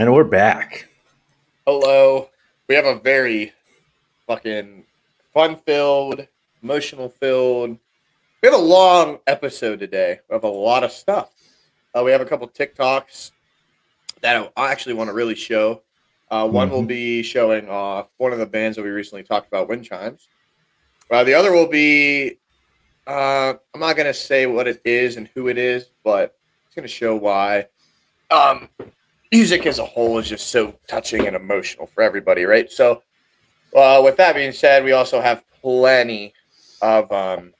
And we're back. Hello. We have a very fucking fun filled, emotional filled. We have a long episode today. We have a lot of stuff. Uh, we have a couple TikToks that I actually want to really show. Uh, one mm-hmm. will be showing off one of the bands that we recently talked about, Wind Chimes. Uh, the other will be, uh, I'm not going to say what it is and who it is, but it's going to show why. Um, music as a whole is just so touching and emotional for everybody, right? So, uh, with that being said, we also have plenty of um,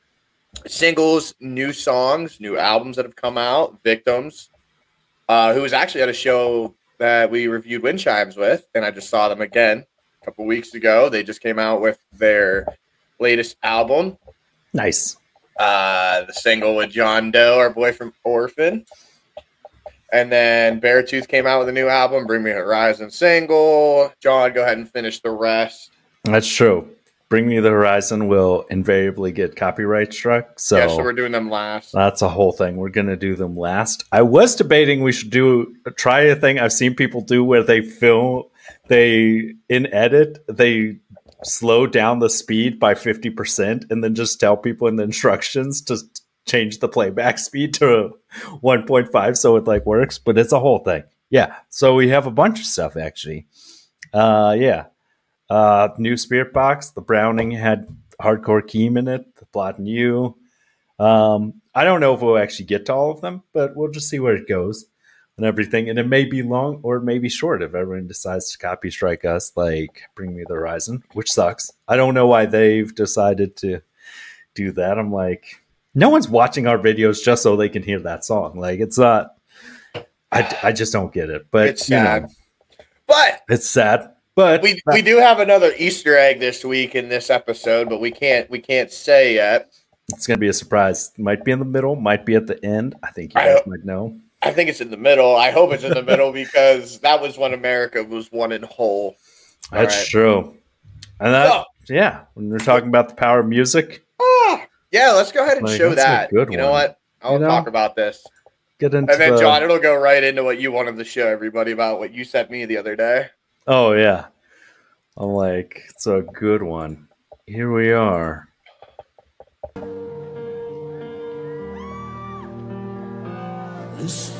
singles, new songs, new albums that have come out. Victims, uh, who was actually at a show that we reviewed Wind Chimes with, and I just saw them again a couple weeks ago. They just came out with their latest album. Nice. Uh, the single with John Doe, our boy from Orphan. And then Beartooth came out with a new album, Bring Me Horizon single. John, go ahead and finish the rest. That's true. Bring Me the Horizon will invariably get copyright struck. So, yeah, so we're doing them last. That's a whole thing. We're going to do them last. I was debating we should do try a thing I've seen people do where they film, they in edit, they slow down the speed by 50% and then just tell people in the instructions to change the playback speed to 1.5 so it like works, but it's a whole thing. Yeah. So we have a bunch of stuff actually. Uh yeah. Uh new spirit box, the Browning had hardcore Keem in it, the Plot You. Um I don't know if we'll actually get to all of them, but we'll just see where it goes and everything. And it may be long or it may be short if everyone decides to copy strike us, like Bring Me the Horizon, which sucks. I don't know why they've decided to do that. I'm like, no one's watching our videos just so they can hear that song. Like it's not. I, I just don't get it. But it's sad. Know, but it's sad. But we we do have another Easter egg this week in this episode, but we can't we can't say yet. It's gonna be a surprise. Might be in the middle, might be at the end. I think you guys might know. I think it's in the middle. I hope it's in the middle because that was when America was one in whole. That's right. true. And that, so, yeah, when we're talking about the power of music, ah! Yeah, let's go ahead and like, show that. you know what? I'll you know, talk about this. Get into and then the... John, it'll go right into what you wanted to show everybody about what you sent me the other day. Oh yeah, I'm like, it's a good one. Here we are. This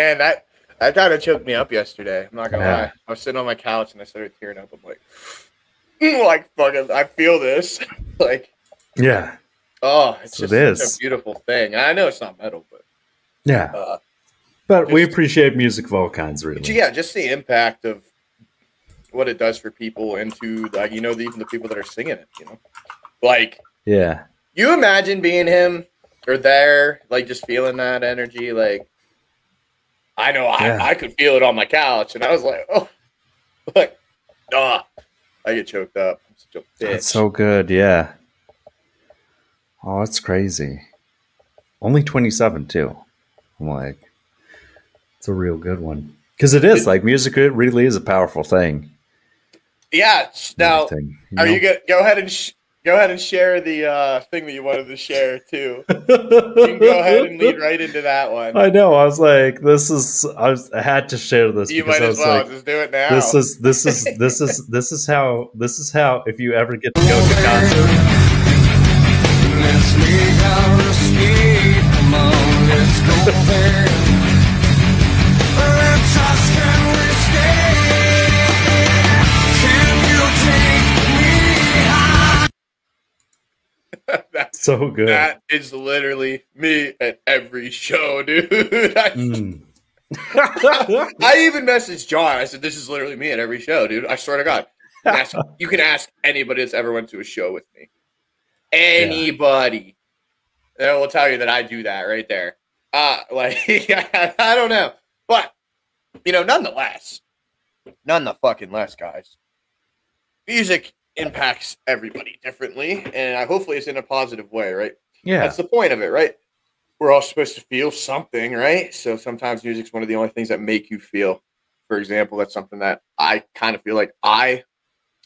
man, that that kind of choked me up yesterday. I'm not gonna yeah. lie. I was sitting on my couch and I started tearing up. I'm like, like fucking, I feel this. like, yeah. Oh, it's so just it is. a beautiful thing. I know it's not metal, but yeah. Uh, but just, we appreciate music of all kinds, really. Yeah, just the impact of what it does for people and to like you know even the people that are singing it. You know, like yeah. You imagine being him or there, like just feeling that energy, like I know yeah. I, I could feel it on my couch, and I was like, oh, like, ah, I get choked up. I'm such a bitch. That's so good, yeah. Oh, it's crazy. Only 27 too. I'm like, it's a real good one because it is like music. It really is a powerful thing. Yeah. Now, you know? are you go, go ahead and sh- go ahead and share the uh, thing that you wanted to share too. You can go ahead and lead right into that one. I know. I was like, this is. I, was, I had to share this. You because might I as was well like, just do it now. this is this is this is this is how this is how if you ever get to go to concert. So good. that is literally me at every show, dude. I, Mm. I even messaged John. I said, "This is literally me at every show, dude. I swear to God." You can ask, you can ask anybody that's ever went to a show with me. Anybody, they will tell you that I do that right there. Uh like I don't know, but you know, nonetheless, none the fucking less, guys. Music impacts everybody differently, and I hopefully it's in a positive way, right? yeah. That's the point of it, right? We're all supposed to feel something, right? So sometimes music's one of the only things that make you feel. For example, that's something that I kind of feel like I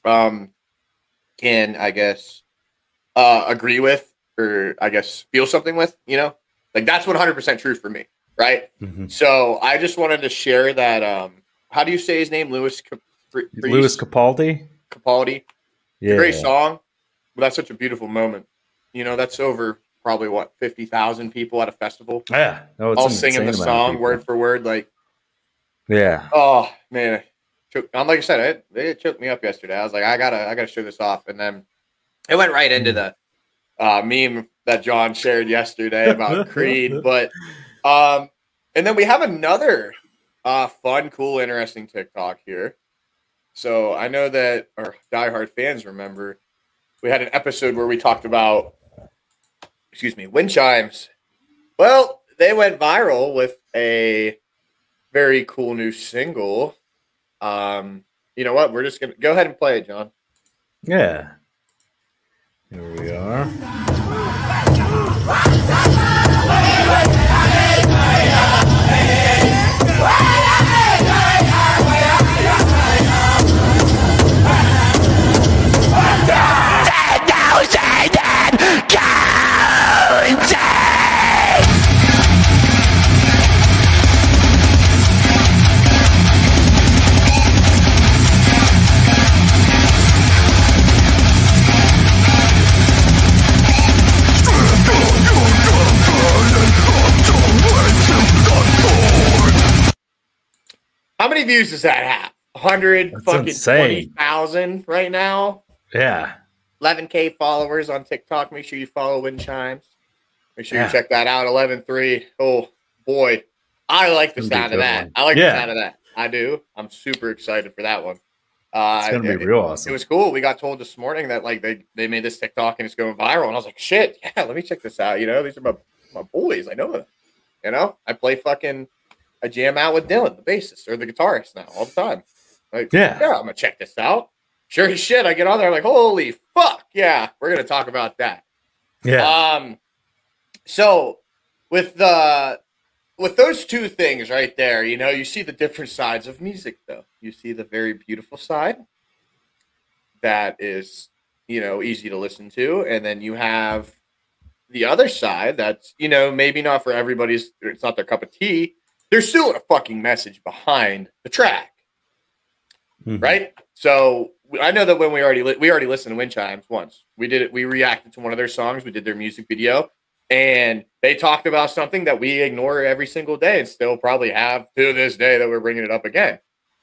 um can, I guess, uh agree with or I guess feel something with, you know? Like that's 100% true for me, right? Mhm. So I just wanted to share that um how do you say his name? Lewis Louis Capaldi. Capaldi Yeah. great song, but that's such a beautiful moment. You know, that's over probably what fifty thousand people at a festival, Yeah. No, it's all singing the insane amount of song word for word. Like, Yeah. oh man, I'm like I said, it, it choked me up yesterday. I was like, I gotta, I gotta show this off, and then it went right into the uh, meme that John shared yesterday about Creed. But um, and then we have another uh, fun, cool, interesting TikTok here. So I know that our diehard fans remember we had an episode where we talked about, excuse me, wind chimes. Well, they went viral with a very cool new single. Um, you know what? We're just gonna go ahead and play it, John. Yeah. Here we are. How many views does that have? 100 That's fucking 20,000 right now. Yeah. 11k followers on TikTok. Make sure you follow Wind Chimes. Make sure Yeah. you check that out. 11.3. Oh boy, I like the It's gonna be a sound of that. one. I like Yeah. the sound of that. I do. I'm super excited for that one. Uh, It's gonna it, be real it was cool. We got told this morning that like they they made this TikTok and it's going viral, and I was like, shit, yeah, let me check this out. You know, these are my my boys. I know them. You know, I play fucking I jam out with Dylan, the bassist or the guitarist now all the time. Like, Yeah. yeah, I'm gonna check this out. Sure as shit, I get on there like, holy fuck, yeah, we're gonna talk about that. Yeah. Um, so with the with those two things right there, you know, you see the different sides of music. Though you see the very beautiful side that is, you know, easy to listen to, and then you have the other side that's, you know, maybe not for everybody's. It's not their cup of tea. There's still a fucking message behind the track Mhm. right? So I know that when we already li- we already listened to Wind Chimes once. We did it. We reacted to one of their songs. We did their music video, and they talked about something that we ignore every single day, and still probably have to this day that we're bringing it up again,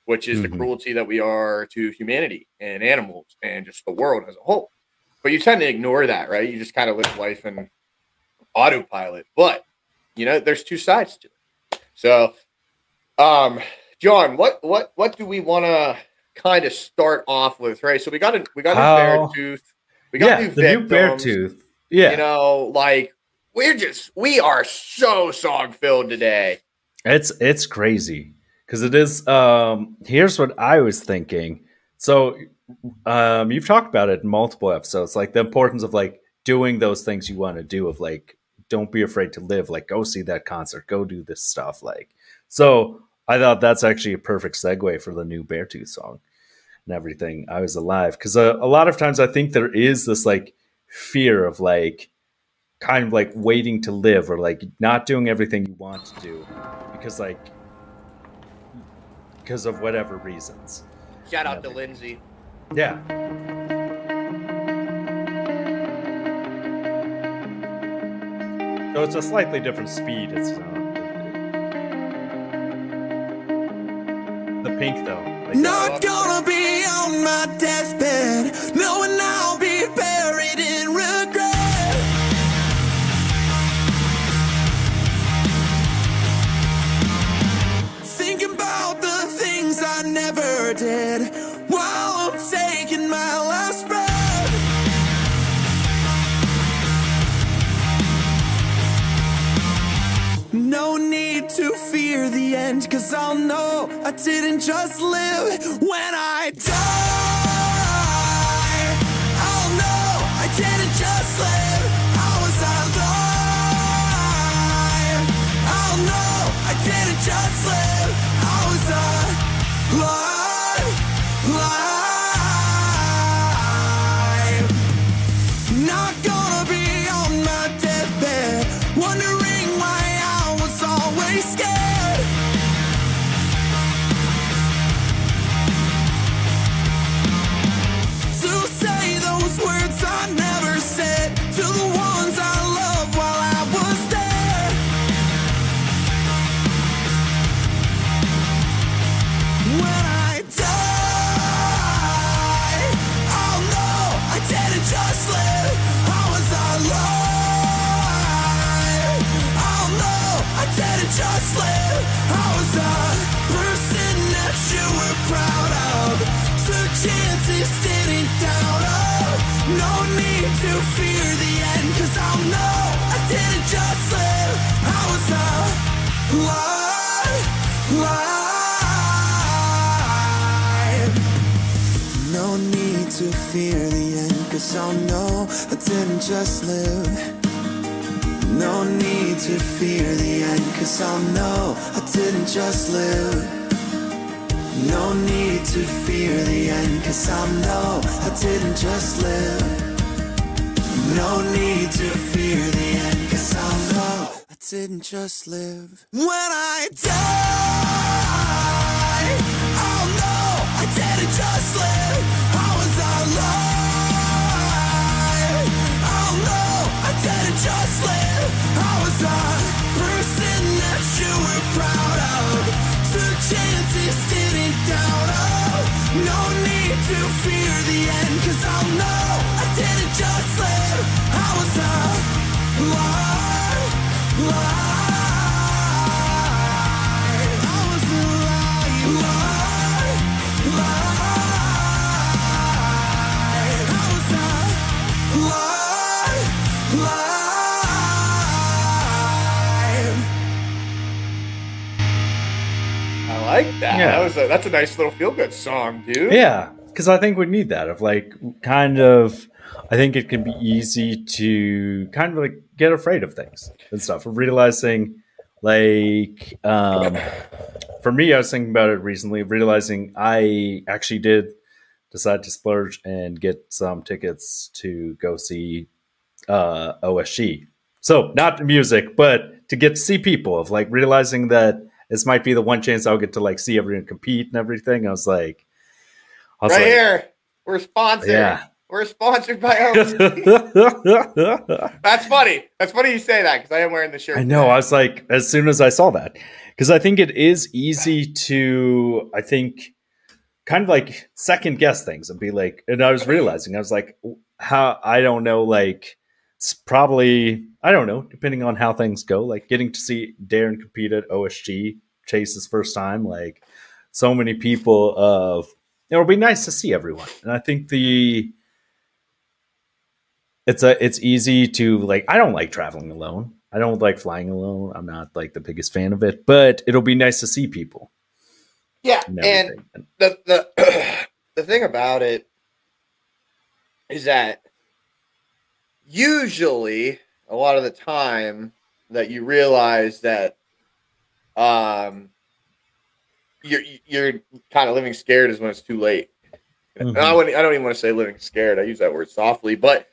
which is Mhm. the cruelty that we are to humanity and animals and just the world as a whole. But you tend to ignore that, right? You just kind of live life in autopilot. But you know, there's two sides to it. So, um, John, what what what do we want to kind of start off with? Right. So we got a we got a Beartooth. We got yeah. new The new Beartooth. Yeah. You know, like we're just we are so song filled today. It's it's crazy because it is. Um, here's what I was thinking. So, um, you've talked about it in multiple episodes, like the importance of like doing those things you want to do. Of like, don't be afraid to live. Like, go see that concert. Go do this stuff. Like, so I thought that's actually a perfect segue for the new Beartooth song and everything. I was alive because uh, a lot of times I think there is this like fear of like kind of like waiting to live or like not doing everything you want to do because like because of whatever reasons. Shout out to Lindsay. Yeah. So it's a slightly different speed. It's uh, the pink though. Like, Not gonna be on my deathbed, cause I'll know I didn't just live when I die. I'll know I didn't just live, fear the end, cause I'll know I didn't just live, I was alive. No need to fear the end, cause I'll know I didn't just live. No need to fear the end, cause I'll know I didn't just live. No need to fear the end, cause I'll know I didn't just live. No need to fear the end, cause I'll know I didn't just live. When I die, I'll know I didn't just live, I was alive. I'll know I didn't just live, I was a person that you were proud of. Took chances, didn't doubt of. No need to fear the end, cause I'll know I didn't just live, I was alive. alive. I was alive. alive, alive. I was alive. alive. I like that. Yeah. That was a, that's a nice little feel good song, dude. Yeah, because I think we need that of like kind of. I think it can be easy to kind of like get afraid of things and stuff. Realizing, like, um, for me, I was thinking about it recently. Realizing I actually did decide to splurge and get some tickets to go see uh, OSG. So not music, but to get to see people. Of like realizing that this might be the one chance I'll get to like see everyone compete and everything. I was like, I was Right like, here, we're sponsored. Yeah. We're sponsored by OSG. That's funny. That's funny you say that because I am wearing the shirt. I know. I was like, as soon as I saw that, because I think it is easy to, I think, kind of like second guess things and be like, and I was realizing, I was like, how, I don't know, like, it's probably, I don't know, depending on how things go, like getting to see Darren compete at OSG, Chase's first time, like, so many people of, it'll be nice to see everyone. And I think the, it's a it's easy to like i don't like traveling alone i don't like flying alone i'm not like the biggest fan of it but it'll be nice to see people Yeah, and and the the the thing about it is that usually a lot of the time that you realize that um you're you're kind of living scared is when it's too late. And I Mhm. wouldn't I don't even want to say living scared. I use that word softly, but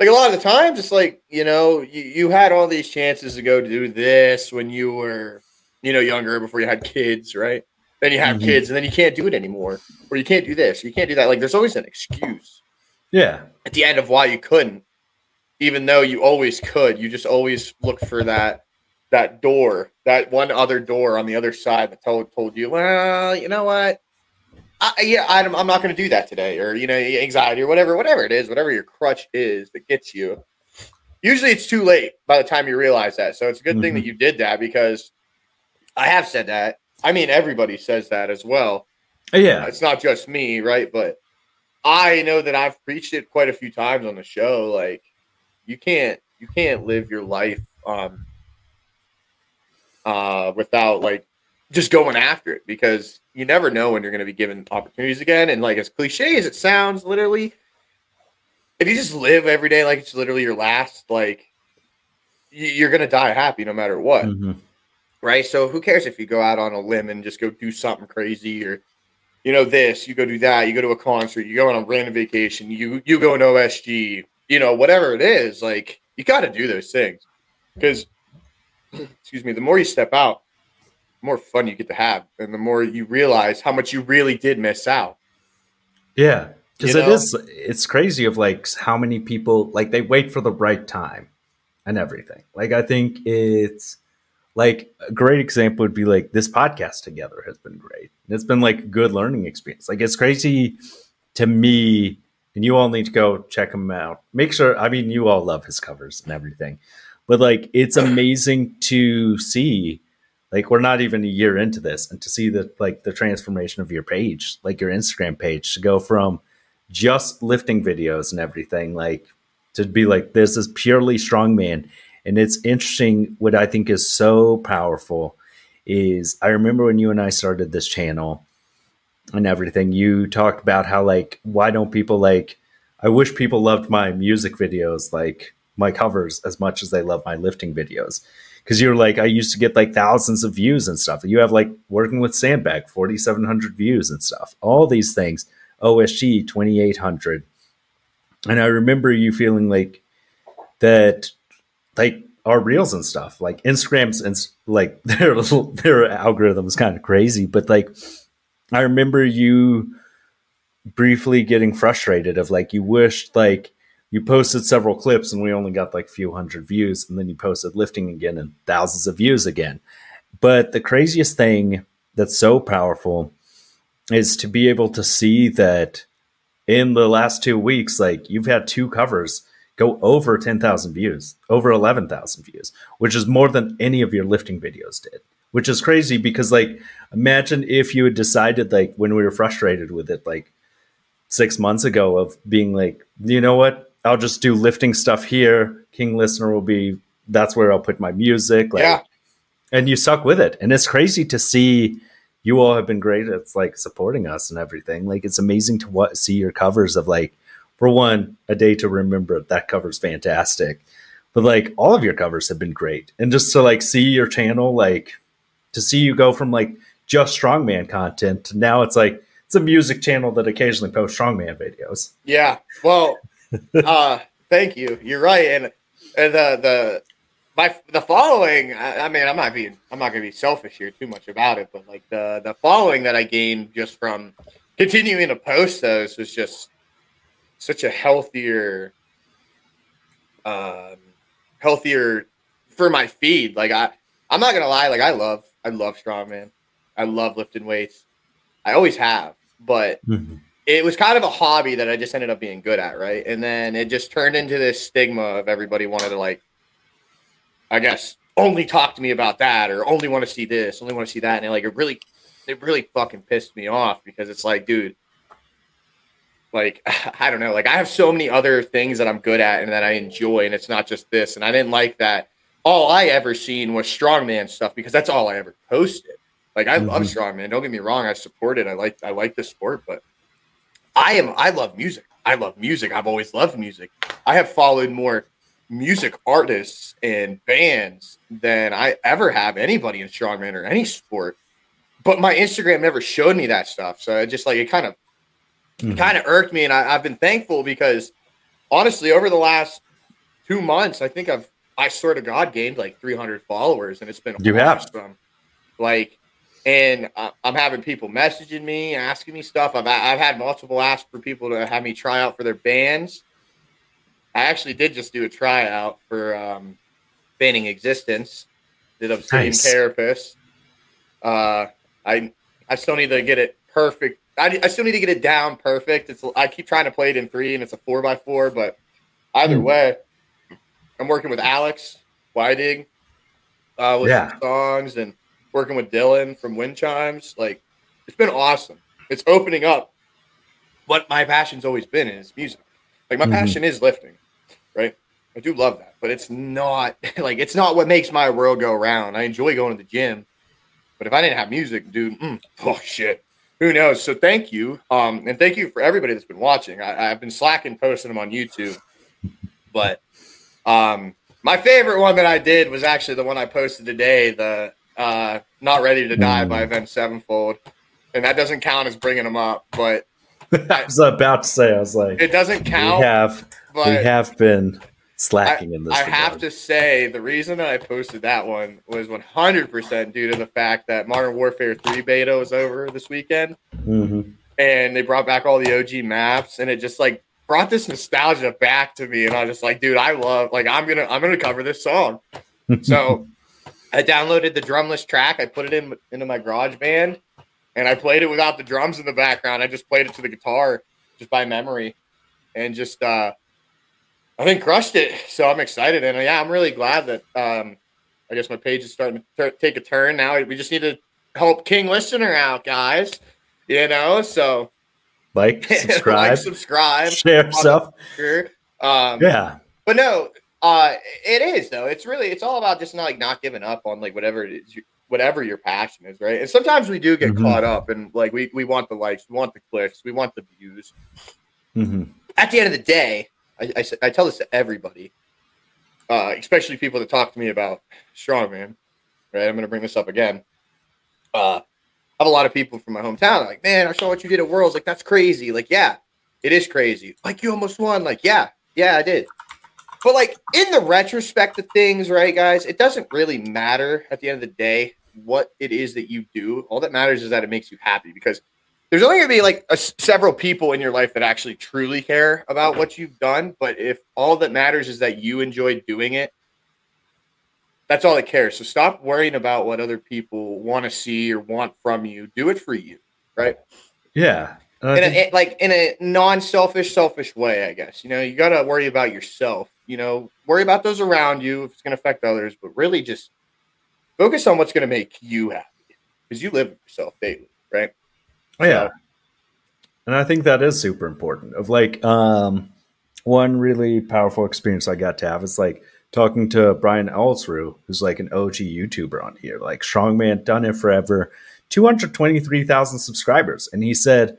like a lot of the times it's like you know you, you had all these chances to go do this when you were you know younger before you had kids right then you have Mhm. kids and then you can't do it anymore or you can't do this you can't do that like there's always an excuse Yeah. at the end of why you couldn't even though you always could you just always look for that that door that one other door on the other side that told told you well you know what I, yeah I'm, I'm not going to do that today or you know anxiety or whatever whatever it is whatever your crutch is that gets you usually it's too late by the time you realize that so it's a good thing Mhm. that you did that because i have said that i mean everybody says that as well Yeah. it's not just me, right? But I know that I've preached it quite a few times on the show. Like you can't you can't live your life um uh without like just going after it because you never know when you're gonna be given opportunities again. And like as cliche as it sounds, literally, if you just live every day like it's literally your last, like you're gonna die happy no matter what Mhm. right? So who cares if you go out on a limb and just go do something crazy or you know this, you go do that, you go to a concert, you go on a random vacation, you you go in OSG, you know, whatever it is, like you got to do those things because excuse me, the more you step out, more fun you get to have and the more you realize how much you really did miss out. Yeah. Because it know? is, it's crazy of like how many people, like they wait for the right time and everything. Like I think it's like a great example would be like this podcast together has been great. It's been like a good learning experience. Like it's crazy to me, and you all need to go check him out. Make sure, I mean, you all love his covers and everything, but like it's amazing to see. Like we're not even a year into this, and to see the like the transformation of your page, like your Instagram page, to go from just lifting videos and everything, like to be like this is purely strongman. And it's interesting. What I think is so powerful is I remember when you and I started this channel and everything. You talked about how like why don't people like? I wish people loved my music videos, like my covers, as much as they love my lifting videos. Because you're like, I used to get like thousands of views and stuff. You have like working with Sandbag, 4,700 views and stuff. All these things. OSG, 2,800. And I remember you feeling like that, like our reels and stuff, like Instagram's and like their little, their algorithm is kind of crazy. But like, I remember you briefly getting frustrated of like you wished like you posted several clips and we only got like a few hundred views and then you posted lifting again and thousands of views again. But the craziest thing that's so powerful is to be able to see that in the last two weeks like you've had two covers go over 10,000 views over 11,000 views which is more than any of your lifting videos did which is crazy because like imagine if you had decided like when we were frustrated with it like six months ago of being like you know what i'll just do lifting stuff here. King listener will be that's where i'll put my music like Yeah. and you suck with it. And it's crazy to see you all have been great at like supporting us and everything. Like it's amazing to what see your covers of like for one a day to remember that cover's fantastic. But like all of your covers have been great. And just to like see your channel like to see you go from like just strongman content to now it's like it's a music channel that occasionally posts strongman videos. Yeah. Well, uh, thank you. You're right. And, and the the my the following. I, I mean, I'm not being I'm not gonna be selfish here too much about it, but like the the following that I gained just from continuing to post those was just such a healthier, um, healthier for my feed. Like I, I'm not gonna lie. Like I love I love strongman. I love lifting weights. I always have, but it was kind of a hobby that I just ended up being good at, right? And then it just turned into this stigma of everybody wanted to like, I guess, only talk to me about that or only want to see this, only want to see that, and it, like it really, it really fucking pissed me off because it's like, dude, like I don't know, like I have so many other things that I'm good at and that I enjoy, and it's not just this, and I didn't like that. All I ever seen was strongman stuff because that's all I ever posted. Like I love Mhm. strongman. Don't get me wrong, I support it. I like I like the sport, but I am I love music. I love music. I've always loved music. I have followed more music artists and bands than I ever have anybody in strongman or any sport. But my Instagram never showed me that stuff. So it just like it kind of Mhm. kind of irked me and I, I've been thankful because honestly, over the last two months, I think I've I swear to God gained like 300 followers, and it's been You have. awesome. Like, and I'm having people messaging me, asking me stuff. I've I've had multiple asks for people to have me try out for their bands. I actually did just do a tryout for um, Banning Existence. Did Obsidian Nice. Carapace. Uh, I I still need to get it perfect. I, I still need to get it down perfect. It's I keep trying to play it in three, and it's a four by four. But either Hmm. way, I'm working with Alex Weidig uh, with Yeah. some songs and working with Dylan from Wind Chimes. Like it's been awesome. It's opening up what my passion's always been is music. Like my Mhm. passion is lifting, right? I do love that, but it's not like it's not what makes my world go round. I enjoy going to the gym, but if I didn't have music, dude, mm, oh shit, who knows? So thank you, um, and thank you for everybody that's been watching. I, I've been slacking posting them on YouTube, but um, my favorite one that I did was actually the one I posted today, the uh, "Not Ready to Die" by Avenged Sevenfold, and that doesn't count as bringing them up, but I was about to say, I was like, it doesn't we count. have but we have been slacking in this. I have to say the reason that I posted that one was 100% due to the fact that Modern Warfare 3 beta was over this weekend Mhm. and they brought back all the OG maps and it just like brought this nostalgia back to me and I was just like dude I love like I'm going to I'm going to cover this song. So I downloaded the drumless track, I put it in into my garage band and I played it without the drums in the background. I just played it to the guitar just by memory and just uh I think crushed it. So I'm excited, and yeah, I'm really glad that um, I guess my page is starting to take a turn now. We just need to help King Listener out, guys. You know, so like, subscribe, like, subscribe, share stuff. sure. Um, Yeah, but no, uh, it is though. It's really it's all about just not like not giving up on like whatever it is, whatever your passion is, right? And sometimes we do get Mhm. caught up, and like we we want the likes, we want the clicks, we want the views. hmm at the end of the day, I, I, I tell this to everybody, uh, especially people that talk to me about strongman. Right, I'm going to bring this up again. Uh, I have a lot of people from my hometown like, man, I saw what you did at Worlds. Like, that's crazy. Like, yeah, it is crazy. Like, you almost won. Like, yeah, yeah, I did. But like in the retrospect of things, right, guys, it doesn't really matter at the end of the day what it is that you do. All that matters is that it makes you happy because there's only going to be like a, several people in your life that actually truly care about what you've done. But if all that matters is that you enjoy doing it, that's all that cares. So stop worrying about what other people want to see or want from you. Do it for you, right? yeah. I in a, like in a non-selfish, selfish way, I guess. You know, you got to worry about yourself. You know, worry about those around you if it's going to affect others, but really just focus on what's going to make you happy because you live with yourself daily, right? yeah and i think that is super important of like um one really powerful experience i got to have is like talking to brian Alsruhe who's like an og youtuber on here like strongman done it forever 223000 subscribers and he said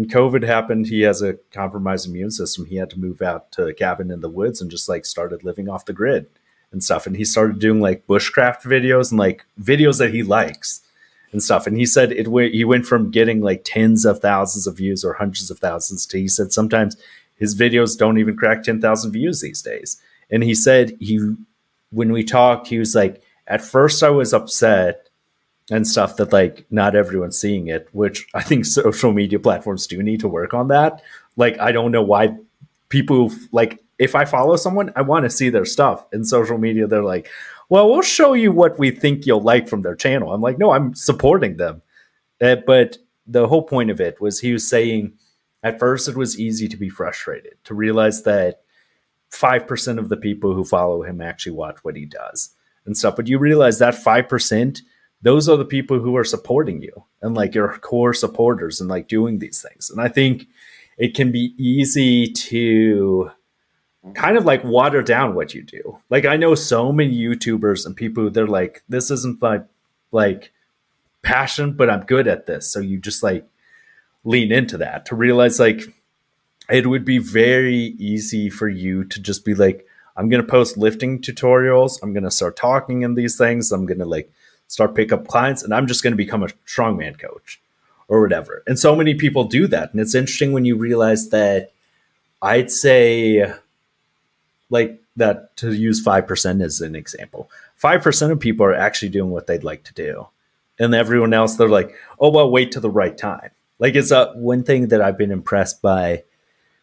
when covid happened he has a compromised immune system he had to move out to a cabin in the woods and just like started living off the grid and stuff and he started doing like bushcraft videos and like videos that he likes and stuff. And he said it went, he went from getting like tens of thousands of views or hundreds of thousands to he said sometimes his videos don't even crack 10,000 views these days. And he said he, when we talked, he was like, at first I was upset and stuff that like not everyone's seeing it, which I think social media platforms do need to work on that. Like, I don't know why people like, if I follow someone, I want to see their stuff. In social media, they're like, well, we'll show you what we think you'll like from their channel. I'm like, no, I'm supporting them. Uh, but the whole point of it was he was saying at first it was easy to be frustrated, to realize that 5% of the people who follow him actually watch what he does and stuff. But you realize that 5%, those are the people who are supporting you and like your core supporters and like doing these things. And I think it can be easy to kind of like water down what you do. Like I know so many YouTubers and people they're like, this isn't my like passion, but I'm good at this. So you just like lean into that to realize like it would be very easy for you to just be like, I'm gonna post lifting tutorials, I'm gonna start talking in these things, I'm gonna like start pick up clients, and I'm just gonna become a strongman coach or whatever. And so many people do that. And it's interesting when you realize that I'd say like that to use 5% as an example 5% of people are actually doing what they'd like to do and everyone else they're like oh well wait to the right time like it's a one thing that i've been impressed by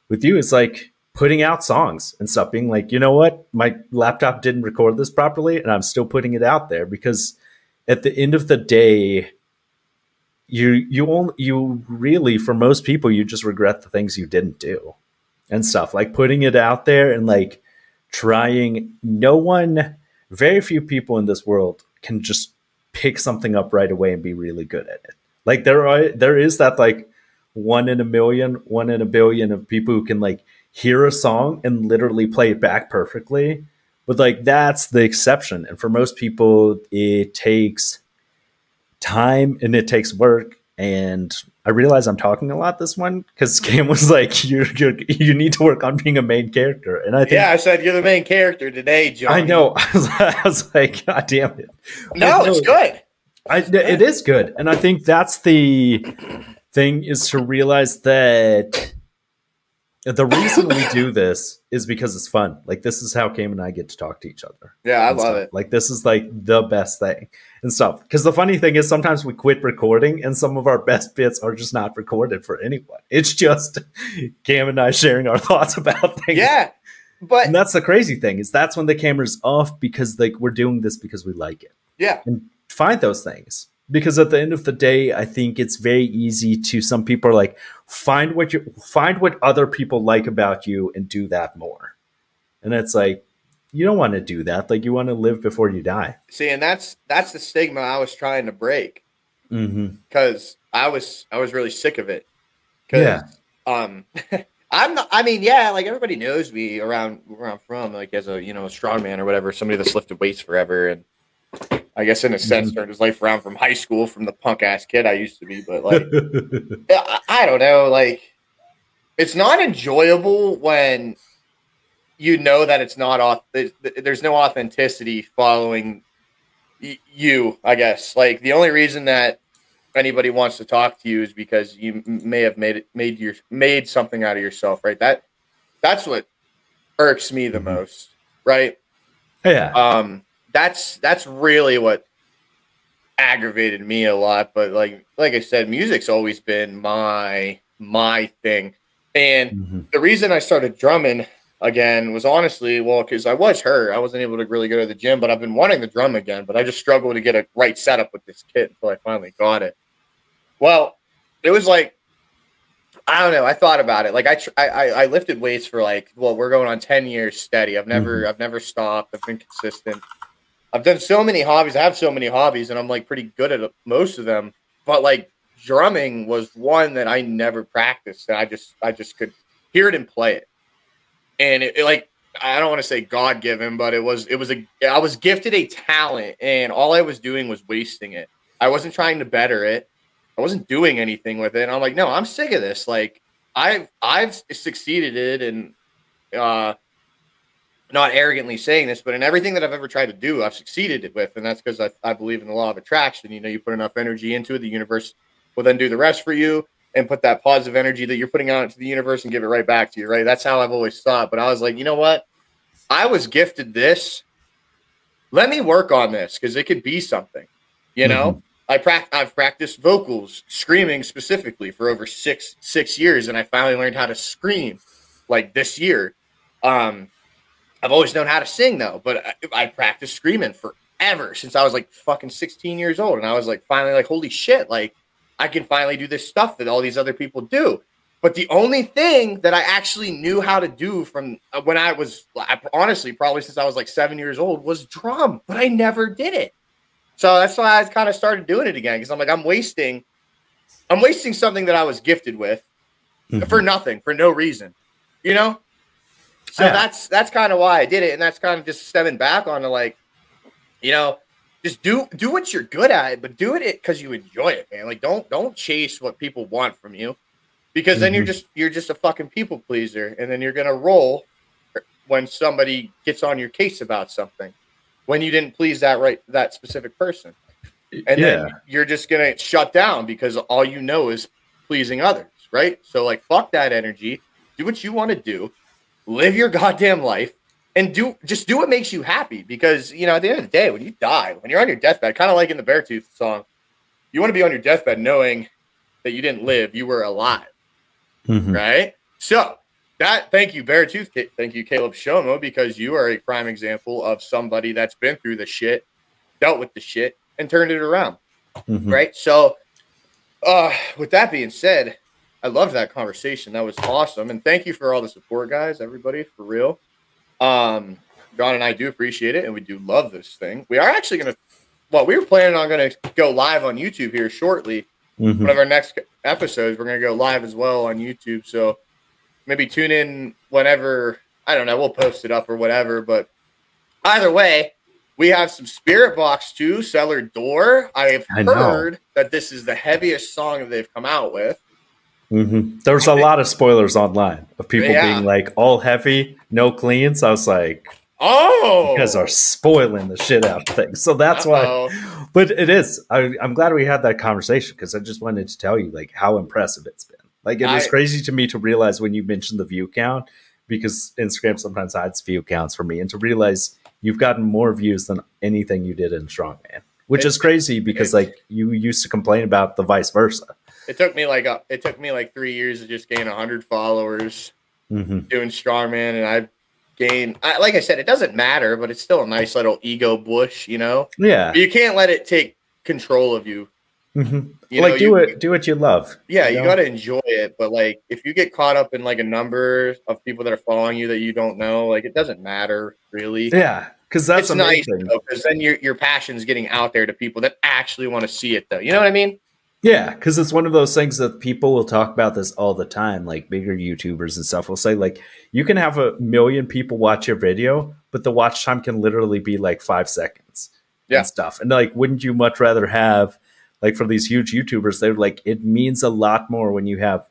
with you is like putting out songs and stuff being like you know what my laptop didn't record this properly and i'm still putting it out there because at the end of the day you you only you really for most people you just regret the things you didn't do and stuff. Like putting it out there and like trying no one very few people in this world can just pick something up right away and be really good at it. Like there are there is that like one in a million one in a billion of people who can like hear a song and literally play it back perfectly but like that's the exception and for most people it takes time and it takes work and I realize I'm talking a lot this one because Cam was like, "You you you need to work on being a main character," and I think yeah, I said you're the main character today, John. I know. I was, I was like, "God damn it!" No, it's good. I, it is good, and I think that's the thing is to realize that the reason we do this is because it's fun. Like this is how Cam and I get to talk to each other. Yeah, I love stuff. it. Like this is like the best thing and stuff. Because the funny thing is sometimes we quit recording and some of our best bits are just not recorded for anyone. It's just Cam and I sharing our thoughts about things. Yeah, but And that's the crazy thing is that's when the camera's off because like we're doing this because we like it. yeah, And find those things. Because at the end of the day, I think it's very easy to some people are like find what you find what other people like about you and do that more. And it's like you don't want to do that. Like you want to live before you die. see, and that's that's the stigma I was trying to break Mm-hmm. because I was I was really sick of it. Yeah. Um, I'm not. I mean, yeah, like everybody knows me around where I'm from, like as a you know a strongman or whatever, somebody that's lifted weights forever, and I guess in a sense turned his life around from high school from the punk ass kid I used to be. But like, I, I don't know, like it's not enjoyable when you know that it's not auth- there's, there's no authenticity following y- you i guess like the only reason that anybody wants to talk to you is because you m- may have made it made your made something out of yourself right that that's what irks me the Mhm. most right yeah. um that's that's really what aggravated me a lot but like like i said music's always been my my thing and Mhm. the reason I started drumming again was honestly, well, because I was hurt. I wasn't able to really go to the gym, but I've been wanting to drum again. But I just struggled to get a right setup with this kit until I finally got it. Well, it was like, I don't know. I thought about it. Like I, tr- I, I I lifted weights for like, well, we're going on ten years steady. I've never, I've never stopped. I've been consistent. I've done so many hobbies. I have so many hobbies, and I'm like pretty good at most of them. But like drumming was one that I never practiced, and I just, I just could hear it and play it. And it, it, like I don't want to say God given, but it was it was a I was gifted a talent, and all I was doing was wasting it. I wasn't trying to better it. I wasn't doing anything with it. And I'm like, no, I'm sick of this. Like I've I've succeeded it, and uh, not arrogantly saying this, but in everything that I've ever tried to do, I've succeeded with, and that's because I, I believe in the law of attraction. You know, you put enough energy into it, the universe will then do the rest for you and put that positive energy that you're putting out into the universe and give it right back to you, right? That's how I've always thought. But I was like, you know what? I was gifted this. Let me work on this because it could be something. You know, I prac- I've practiced vocals, screaming specifically for over six six years, and I finally learned how to scream like this year. Um, I've always known how to sing though, but I, I practiced screaming forever since I was like fucking 16 years old, and I was like finally like, holy shit, like I can finally do this stuff that all these other people do. But the only thing that I actually knew how to do from uh, when I was I, honestly probably since I was like seven years old was drum, but I never did it. So that's why I kind of started doing it again because I'm like I'm wasting, I'm wasting something that I was gifted with Mhm. for nothing for no reason, you know. So Yeah. that's that's kind of why I did it, and that's kind of just stemming back onto like, you know, just do do what you're good at, but do it because you enjoy it, man. Like don't don't chase what people want from you, because then you're Mhm. just you're just a fucking people pleaser, and then you're gonna roll when somebody gets on your case about something when you didn't please that right that specific person, and yeah. then you're just gonna shut down because all you know is pleasing others, right? So like fuck that energy, do what you want to do, live your goddamn life, and do just do what makes you happy. Because you know at the end of the day when you die when you're on your deathbed kind of like in the beartooth song you want to be on your deathbed knowing that you didn't live you were alive. Mhm. right? So that thank you beartooth thank you caleb shomo because you are a prime example of somebody that's been through the shit dealt with the shit and turned it around. Mhm. right? So uh with that being said i loved that conversation. That was awesome. And thank you for all the support guys everybody for real. Um john and i do appreciate it and we do love this thing. We are actually gonna well we were planning on gonna go live on youtube here shortly. Mhm. one of our next episodes we're gonna go live as well on youtube. So maybe tune in whenever i don't know we'll post it up or whatever. But either way we have some spirit box too cellar door. I have I know. heard that this is the heaviest song that they've come out with Mhm. There was a lot of spoilers online of people Yeah. being like all heavy, no cleans. I was like, oh you guys are spoiling the shit out of things. So that's why. Uh-oh. But it is. I, I'm glad we had that conversation because I just wanted to tell you like how impressive it's been. Like it was crazy to me to realize when you mentioned the view count because Instagram sometimes hides view counts for me, and to realize you've gotten more views than anything you did in Strongman, which It- is crazy because it- like you used to complain about the vice versa. It took me like a, it took me like three years to just gain 100 followers hmm doing strongman and i gained I, like i said it doesn't matter but it's still a nice little ego bush you know Yeah. you can't let it take control of you hmm You like know, do you- it, do what you love. Yeah, you know? got to enjoy it. But like, if you get caught up in like a number of people that are following you that you don't know, like it doesn't matter really. Yeah, because that's it's nice because then your your passion's getting out there to people that actually want to see it. Though, you know what I mean? Yeah, because it's one of those things that people will talk about this all the time. Like bigger YouTubers and stuff will say, like, you can have a million people watch your video, but the watch time can literally be like five seconds Yeah. and stuff. And like, wouldn't you much rather have, like, for these huge YouTubers, they're like, it means a lot more when you have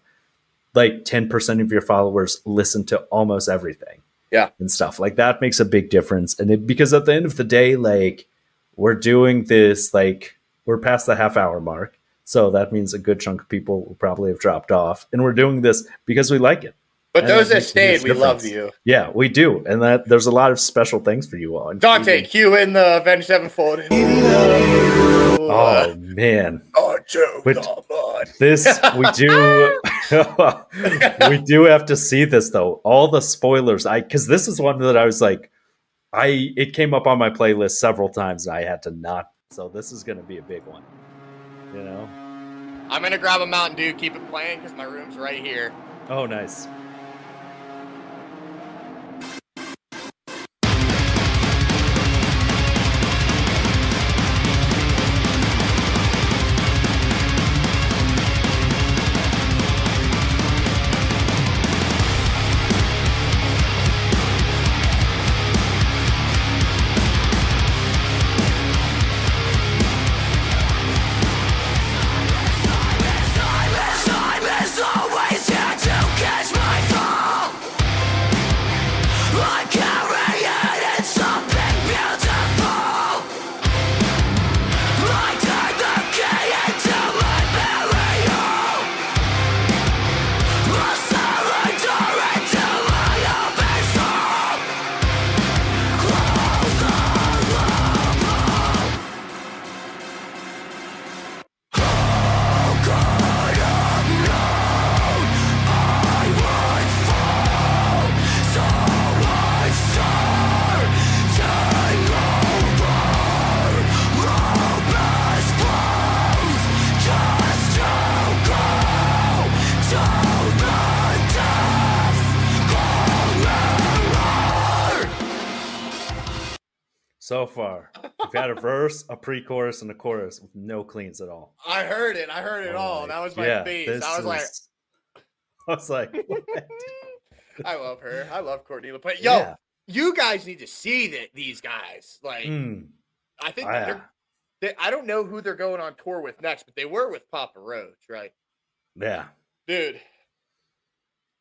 like 10% of your followers listen to almost everything. Yeah. And stuff like that makes a big difference. And it, because at the end of the day, like, we're doing this, like, we're past the half hour mark. So that means a good chunk of people will probably have dropped off. And we're doing this because we like it. But And those that that makes a huge stayed, we love you. Yeah, we do. And that there's a lot of special things for you all. Dante, cue in the Avenged Sevenfold. Oh man. oh, Joe, But- This we do we do have to see this though. All the spoilers. I cuz this is one that I was like I it came up on my playlist several times and I had to not. So this is going to be a big one. You know. I'm gonna grab a Mountain Dew, keep it playing because my room's right here. Oh nice. So far, we've had a verse, a pre-chorus, and a chorus with no cleans at all. I heard it. I heard it Oh all. That was my yeah, face. I was like, I was like, what? I love her. I love Courtney LaPlante. Yo, Yeah. you guys need to see that these guys. Like, Mm, I think ah, they're, they, I don't know who they're going on tour with next, but they were with Papa Roach, right? yeah. Dude,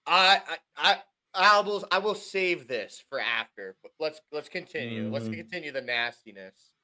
I, I, I, albums. I will save this for after. But let's let's continue. Let's Mhm. continue the nastiness.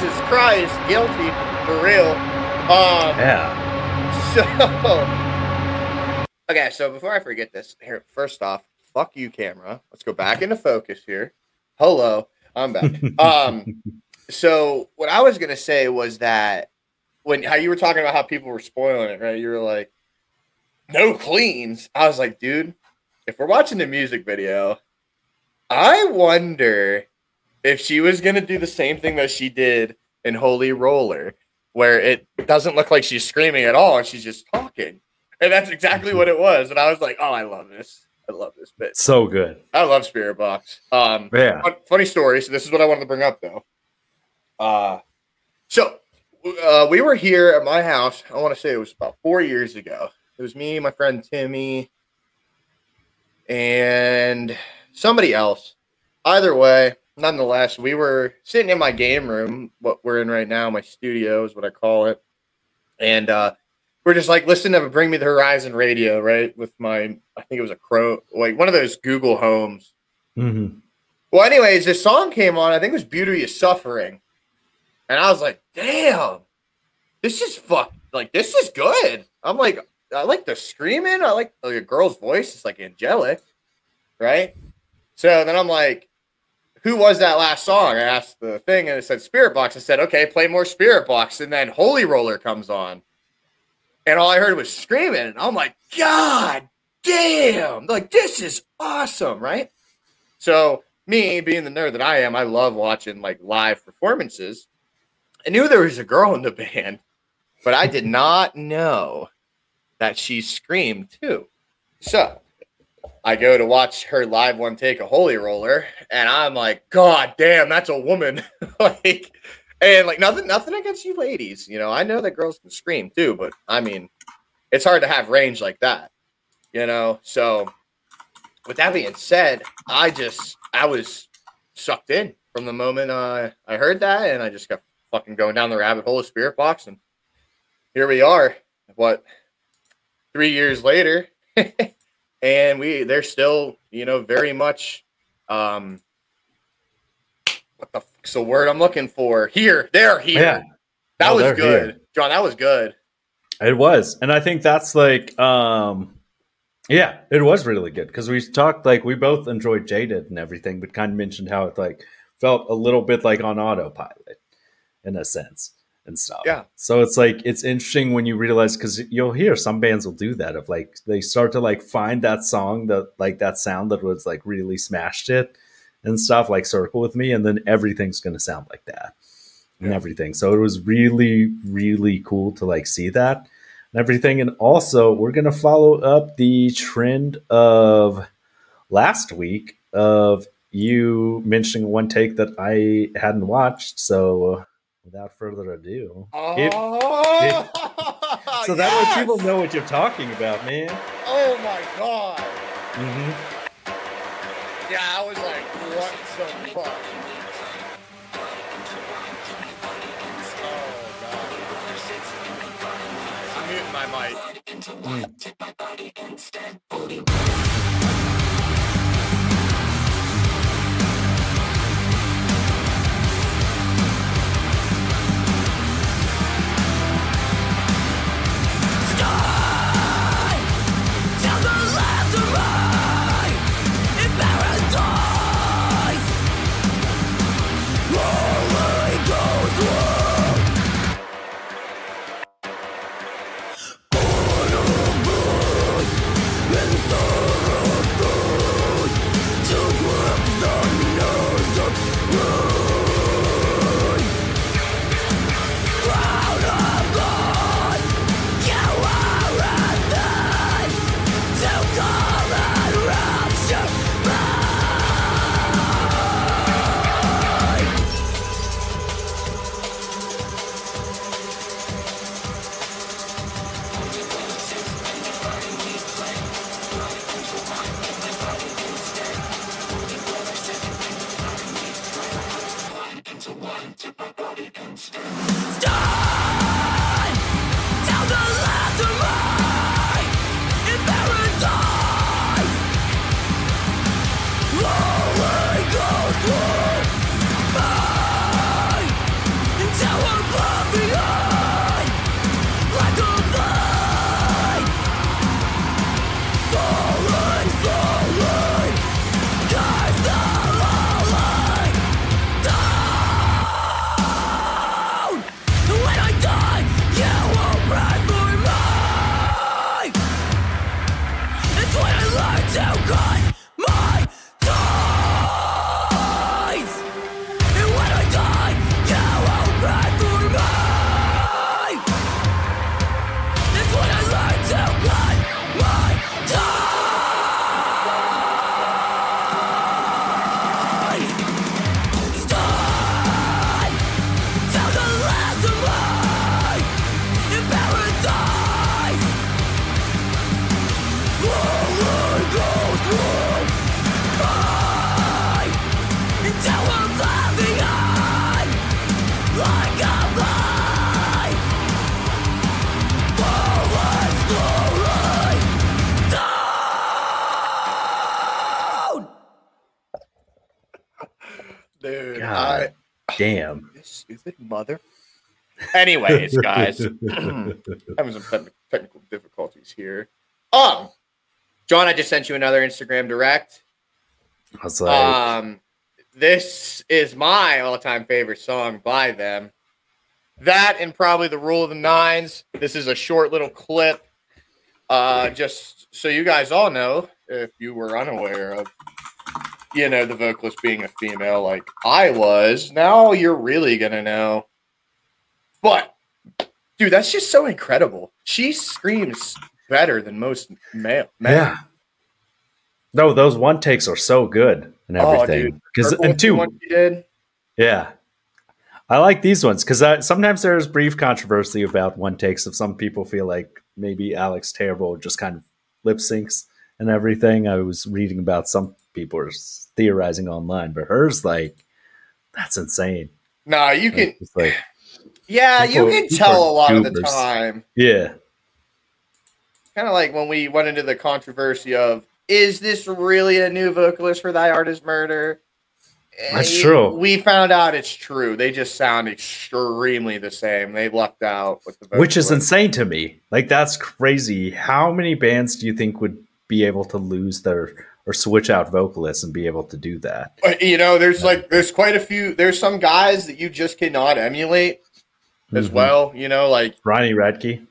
Jesus Christ, guilty for real. Um. Yeah. So, okay, so before I forget this, here, first off, fuck you, camera. Let's go back into focus here. Hello, I'm back. um, so what I was gonna say was that when how you were talking about how people were spoiling it, right? You were like, no cleans. I was like, dude, if we're watching the music video, I wonder if she was gonna do the same thing that she did in Holy Roller, where it doesn't look like she's screaming at all and she's just talking. And that's exactly what it was. And I was like, oh, I love this. I love this bit. So good. I love Spirit Box. Um, Yeah. fun- funny story. So this is what I wanted to bring up, though. Uh, so uh, we were here at my house. I want to say it was about four years ago. It was me, my friend Timmy, and somebody else. Either way, nonetheless, we were sitting in my game room, what we're in right now, my studio is what I call it, and uh, we're just like listening to Bring Me the Horizon radio, right? With my, I think it was a Crow, like one of those Google Homes. hmm Well, anyways, this song came on. I think it was "Beauty is Suffering," and I was like, "Damn, this is fuck. Like this is good." I'm like, I like the screaming. I like, like a girl's voice. It's like angelic, right? So then I'm like, "Who was that last song?" I asked the thing, and it said "Spirit Box." I said, "Okay, play more Spirit Box," and then Holy Roller comes on, and all I heard was screaming, and I'm like, "God damn! Like this is awesome, right?" So me being the nerd that I am, I love watching like live performances. I knew there was a girl in the band, but I did not know that she screamed too. So I go to watch her live one take a holy roller, and I'm like, God damn, that's a woman. like, and like nothing, nothing against you ladies. You know, I know that girls can scream too, but I mean, it's hard to have range like that. You know, so with that being said, I just I was sucked in from the moment uh, I heard that, and I just got fucking going down the rabbit hole of Spirit Box, and here we are. What three years later, and we they're still you know very much um what the fuck's the word I'm looking for here they're here. Yeah. That Oh, was good, here. John. That was good. It was. And I think that's like um yeah, it was really good because we talked like we both enjoyed Jaded and everything, but kind of mentioned how it like felt a little bit like on autopilot in a sense. And stuff. Yeah. So it's like it's interesting when you realize because you'll hear some bands will do that of like they start to like find that song that like that sound that was like really smashed it and stuff like Circle with Me, and then everything's gonna sound like that and everything. So it was really really cool to like see that and everything. And also we're gonna follow up the trend of last week of you mentioning one take that I hadn't watched. So without further ado, if- Oh, so that way yes! people know what you're talking about, man. Oh my god. hmm Yeah, I was like, what the fuck? Oh god. I'm muting my mic. Dude, stupid mother. Anyways, guys, having some techni- technical difficulties here. Um, John, I just sent you another Instagram direct. I was like, Um, this is my all-time favorite song by them. That and probably the Rule of the Nines. This is a short little clip. Uh, just so you guys all know, if you were unaware of, you know, the vocalist being a female like I was, now you're really gonna know. But, dude, that's just so incredible. She screams better than most male. men. yeah. No, those one takes are so good and Oh, everything. Because Purple and two, one you did. Yeah. I like these ones because sometimes there's brief controversy about one takes If some people feel like maybe Alex Terrible just kind of lip syncs and everything. I was reading about some people are theorizing online, but hers like that's insane. No, you can. Like Yeah, you can tell a lot of the time. yeah, Kind of like when we went into the controversy of is this really a new vocalist for Thy Art Is Murder? That's Eh, true. We found out it's true. They just sound extremely the same. They lucked out with the which is insane to me. Like that's crazy. How many bands do you think would be able to lose their or switch out vocalists and be able to do that? You know, there's like there's quite a few. There's some guys that you just cannot emulate. as Mhm. well. You know, like Ronnie Radke.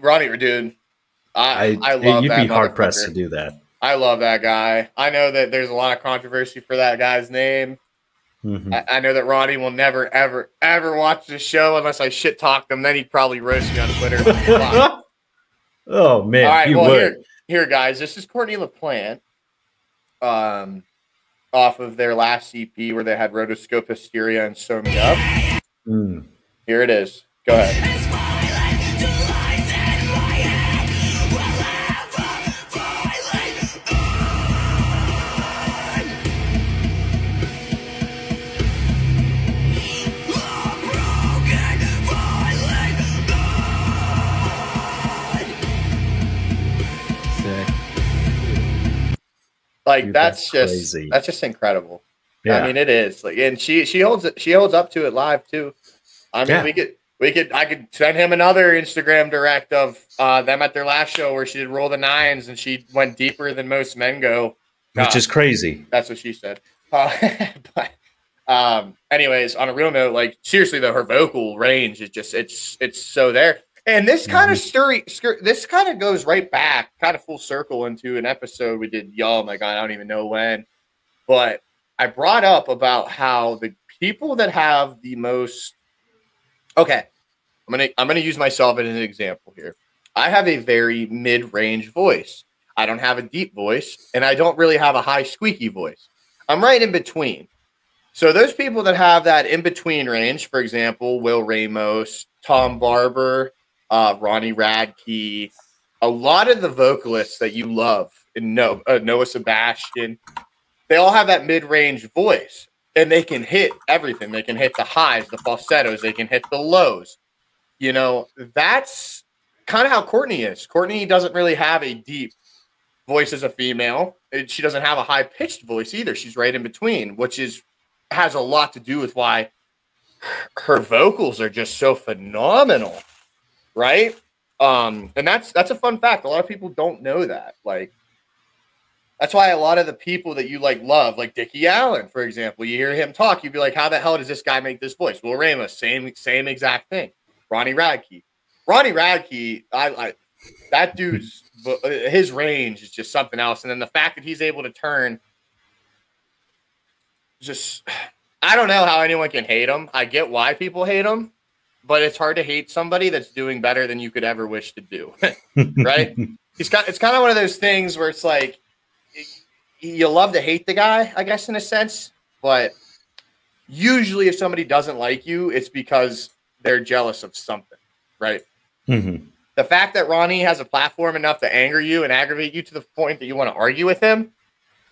Ronnie, dude. I I, love you'd that be hard pressed to do that. I love that guy. I know that there's a lot of controversy for that guy's name. Mhm. I, I know that Ronnie will never, ever, ever watch the show unless I shit talk him. Then he'd probably roast me on Twitter. Oh man, All right, well would. here, here, guys. This is Courtney LaPlante, um, off of their last EP where they had Rotoscope Hysteria and Sew Me Up. Mm. Here it is. Go ahead. Like Dude, that's, that's just crazy. that's just incredible. Yeah, I mean, it is like, and she she holds it. She holds up to it live too. I mean, Yeah. we could we could I could send him another Instagram direct of uh, them at their last show where she did roll the nines and she went deeper than most men go. which Uh, is crazy. that's what she said. Uh, but um, anyways, on a real note, like seriously though, her vocal range is just it's it's so there. And this kind of story, this kind of goes right back, kind of full circle into an episode we did. Y'all, my God, I don't even know when, but I brought up about how the people that have the most. Okay, I'm gonna I'm gonna use myself as an example here. I have a very mid-range voice. I don't have a deep voice, and I don't really have a high squeaky voice. I'm right in between. So those people that have that in between range, for example, Will Ramos, Tom Barber, uh, Ronnie Radke, a lot of the vocalists that you love, and no, uh, Noah Sebastian, they all have that mid-range voice, and they can hit everything. They can hit the highs, the falsettos, they can hit the lows. You know, that's kind of how Courtney is. Courtney doesn't really have a deep voice as a female. She doesn't have a high pitched voice either. She's right in between, which is has a lot to do with why her vocals are just so phenomenal, right? Um, and that's that's a fun fact. A lot of people don't know that. Like, that's why a lot of the people that you like love, like Dickie Allen, for example, you hear him talk, you'd be like, "How the hell does this guy make this voice?" Will Ramos, same same exact thing. Ronnie Radke, Ronnie Radke, I, I that dude's uh, his range is just something else. And then the fact that he's able to turn, just I don't know how anyone can hate him. I get why people hate him, but it's hard to hate somebody that's doing better than you could ever wish to do. right? He's got it's kind of one of those things where it's like you love to hate the guy, I guess, in a sense, but usually if somebody doesn't like you, it's because they're jealous of something, right? Mhm. The fact that Ronnie has a platform enough to anger you and aggravate you to the point that you want to argue with him,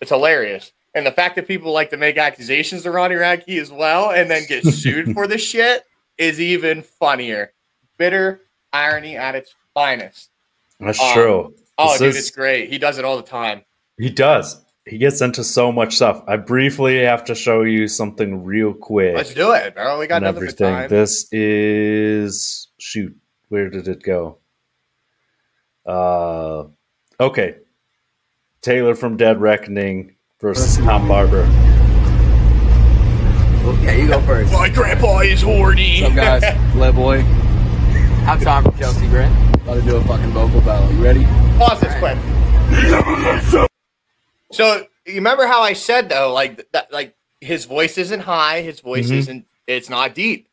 it's hilarious. And the fact that people like to make accusations to Ronnie Radke as well and then get sued for this shit is even funnier. Bitter irony at its finest. That's Um, true. Oh, This dude, is- it's great. He does it all the time. He does. He gets into so much stuff. I briefly have to show you something real quick. Let's do it, bro. We got nothing everything. time. This is shoot. Where did it go? Uh, okay. Taylor from Dead Reckoning versus Tom Barber. Okay, you go first. My grandpa is horny. What's up, guys? Playboy. I'm Tom from Chelsea Grin. About to do a fucking vocal battle. You ready? Pause this quick. So you remember how I said though, like that, like his voice isn't high, his voice Mhm. isn't, it's not deep.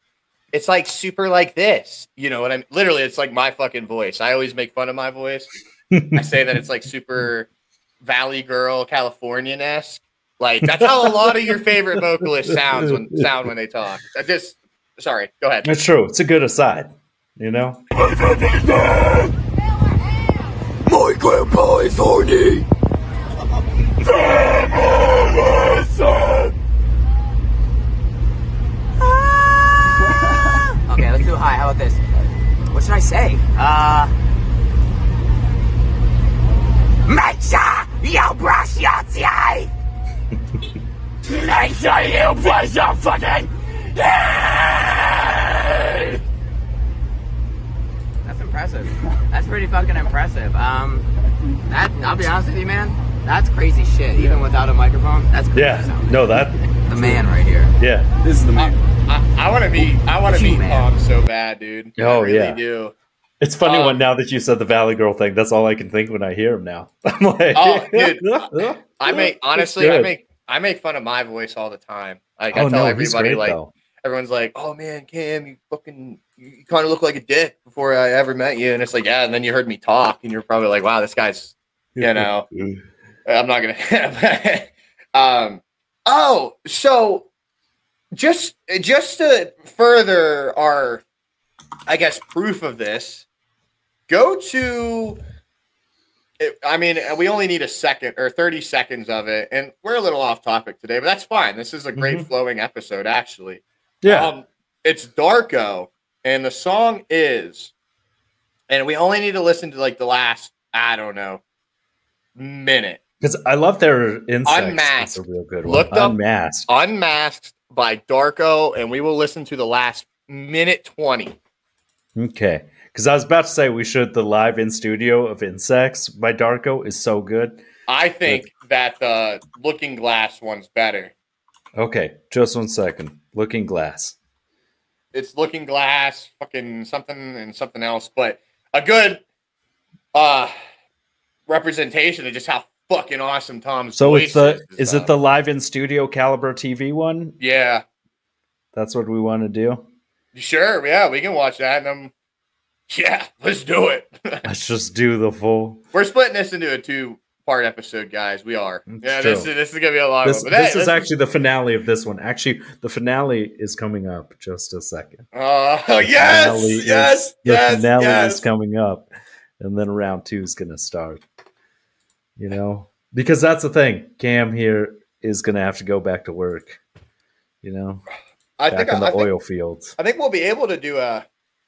It's like super like this. You know what I'm? Literally, it's like my fucking voice. I always make fun of my voice. I say that it's like super Valley Girl, Californian esque. Like that's how a lot of your favorite vocalists sounds when sound when they talk. I just sorry. Go ahead. It's true. It's a good aside. You know. My grandpa is horny. okay, let's do high. How about this? What should I say? Uh. Make sure you brush your teeth. Make sure you brush your fucking teeth. That's impressive. That's pretty fucking impressive. Um, that I'll be honest with you, man. That's crazy shit. Even without a microphone, that's crazy Yeah. sounding. No, that. the man right here. Yeah. This is the man. I, I want to be. I want to be you, meet man? Tom so bad, dude. Oh, I really yeah. do. It's funny Um, when now that you said the Valley Girl thing, that's all I can think when I hear him now. I'm like, Oh, dude, I make honestly, I make I make fun of my voice all the time. Like Oh I tell no, everybody, great like though. everyone's like, "Oh man, Cam, you fucking, you kind of look like a dick before I ever met you." And it's like, yeah. And then you heard me talk, and you're probably like, "Wow, this guy's." You know, I'm not gonna. um. Oh, so just just to further our, I guess, proof of this, go to. It- I mean, we only need a second or 30 seconds of it, and we're a little off topic today, but that's fine. This is a great flowing episode, actually. yeah. Um, it's Darko, and the song is, and we only need to listen to like the last, I don't know, minute. Because I love their insects. Unmasked. That's a real good one. Looked up- Unmasked. Unmasked by Darko, and we will listen to the last minute 20. Okay. Because I was about to say we should. The live in studio of Insects by Darko is so good. I think that the Looking Glass one's better. Okay, just one second. Looking Glass. It's Looking Glass, fucking something and something else, but a good uh representation of just how fucking awesome Tom's So it's the and is it the live in studio caliber TV one? yeah That's what we want to do. Sure, yeah, we can watch that. And um, yeah, let's do it. Let's just do the full. We're splitting this into a two-part episode, guys. We are. It's yeah, this is this is gonna be a long This, one. But this hey, is actually the finale of this one. Actually, the finale is coming up. Just a second. Uh, The yes, is- yes, the yes, finale yes. is coming up, and then round two is going to start. You know, because that's the thing. Cam here is going to have to go back to work. You know, I back think in the I, think oil fields. I think we'll be able to do a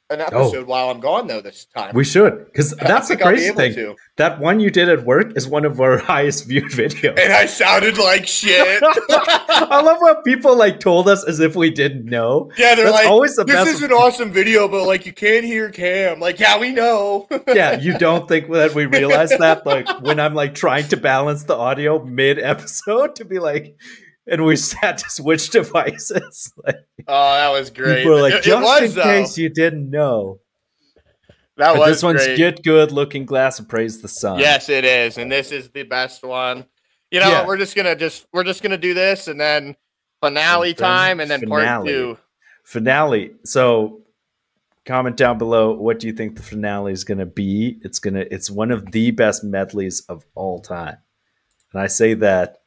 an oh. episode while I'm gone though this time. We should, because that's the crazy thing. to. That one you did at work is one of our highest viewed videos. And I sounded like shit. I love what people like told us as if we didn't know. yeah, they're That's like, always the "This best. is an awesome video, but like you can't hear Cam." Like, yeah, we know. yeah, you don't think that we realize that? Like when I'm like trying to balance the audio mid episode to be like, and we had to switch devices. Like oh, that was great. people are like, It- it just was, in though. case you didn't know. That But was this one's great. get good, looking glass, and praise the sun. Yes, it is, and this is the best one. You know, Yeah. we're just gonna just we're just gonna do this, and then finale And then time, and then part two. finale. So comment down below what do you think the finale is going to be? It's to it's one of the best medleys of all time. And I say that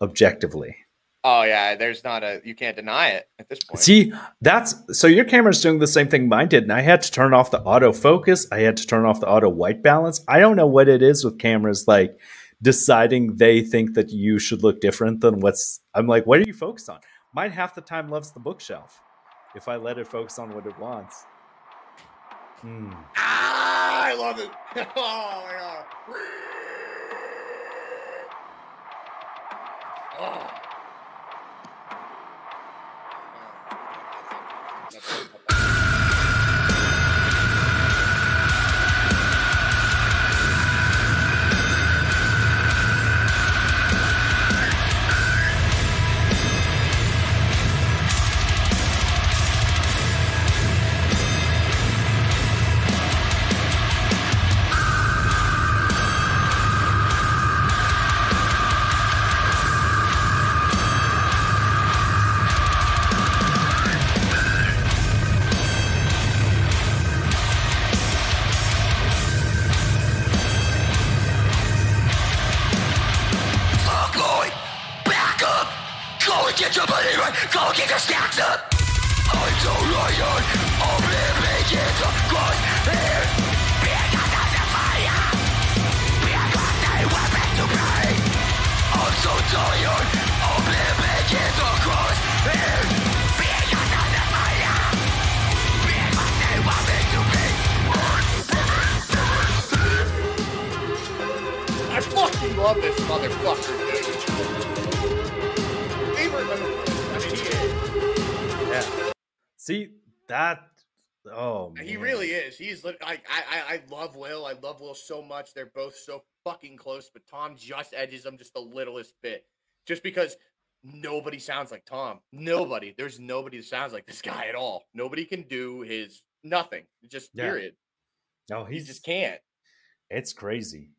objectively. Oh yeah, there's not a you can't deny it at this point. See, that's so your camera's doing the same thing mine did, and I had to turn off the auto focus. I had to turn off the auto white balance. I don't know what it is with cameras like deciding they think that you should look different than what's I'm like, what are you focused on? Mine half the time loves the bookshelf. If I let it focus on what it wants. Hmm. Ah, I love it. Oh my god. Oh. have, have Oh, He really is. He's like I, I I I love Will. I love Will so much. They're both so fucking close, but Tom just edges them just the littlest bit. Just because nobody sounds like Tom. Nobody. There's nobody that sounds like this guy at all. Nobody can do his nothing. Just Yeah. period. No, He just can't. It's crazy.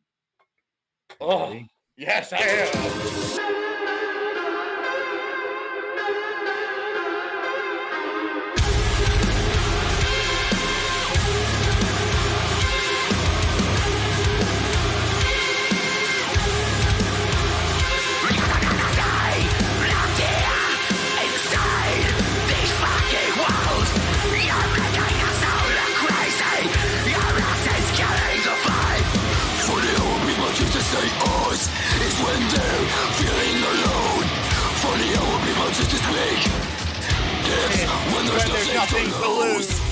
Oh, Ready? yes, I am. Nothing, to lose.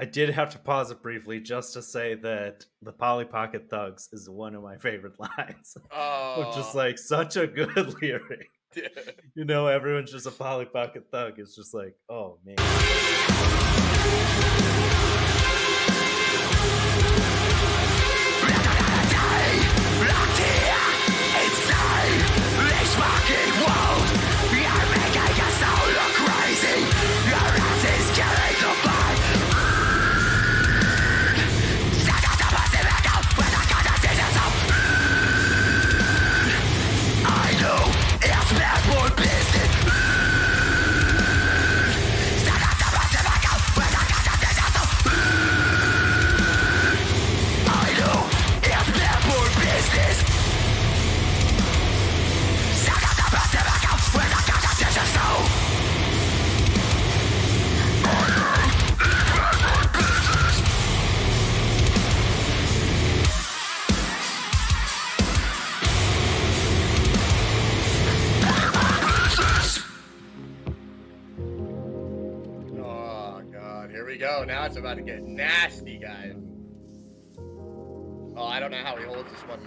I did have to pause it briefly just to say that the Polly Pocket Thugs is one of my favorite lines. Oh, Which is like such a good lyric. You know, everyone's just a Polly Pocket Thug. It's just like, oh man.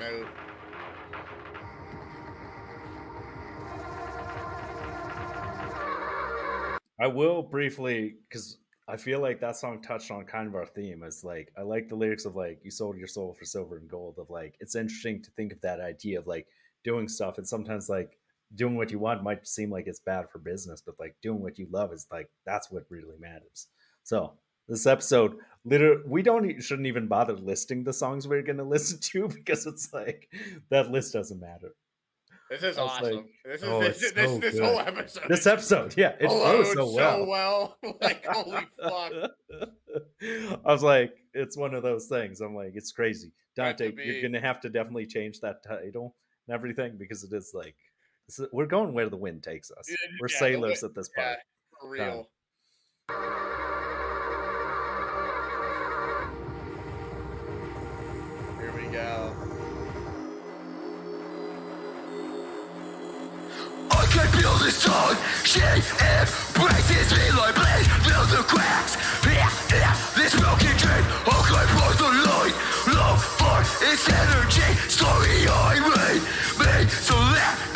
Note. I will briefly because I feel like that song touched on kind of our theme. It's like I like the lyrics of like you sold your soul for silver and gold. Of like it's interesting to think of that idea of like doing stuff and sometimes like doing what you want might seem like it's bad for business, but like doing what you love is like that's what really matters. So this episode, literally, we don't shouldn't even bother listing the songs we're going to listen to because it's like that list doesn't matter. This is awesome. like, this is oh, this, this, so this good. whole episode. This episode, yeah, it flows so well. well. like holy fuck. I was like, it's one of those things. I'm like, it's crazy. Dante, be- you're gonna have to definitely change that title and everything because it is like this is, we're going where the wind takes us. Yeah, We're yeah, sailors at this Yeah, for real. Here go. I can feel the sun. She embraces me like blaze. Feel the cracks. Yeah, yeah, this broken dream. I'll climb for the light. Love for its energy. Story I read. Me, so let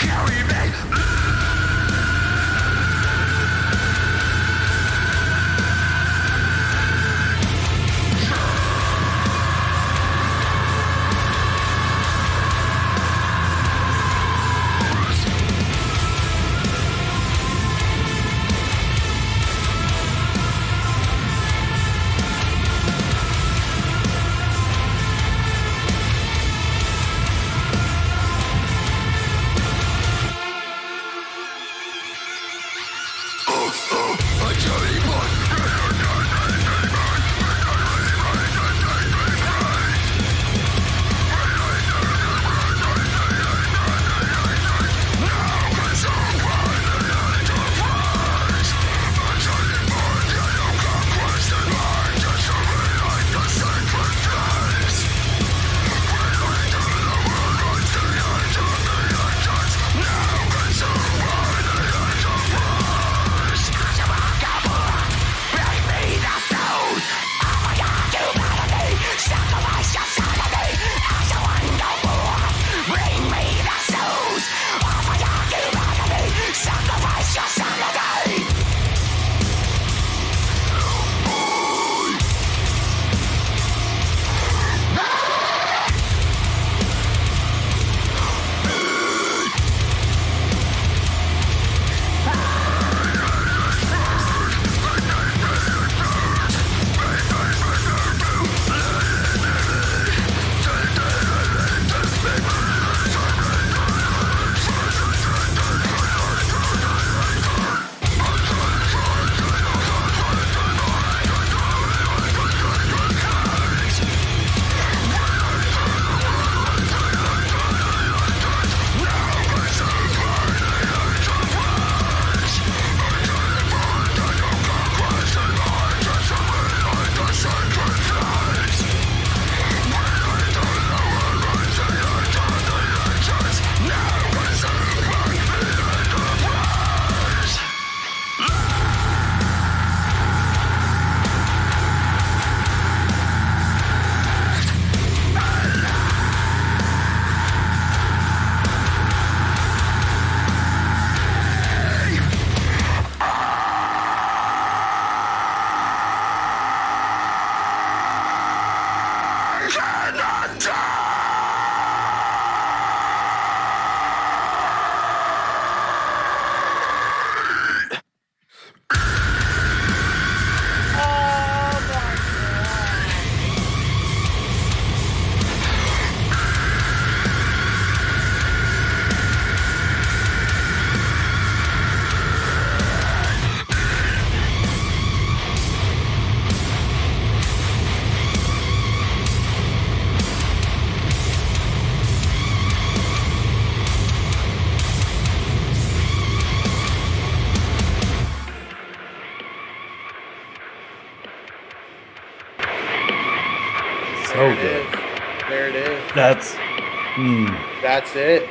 That's it.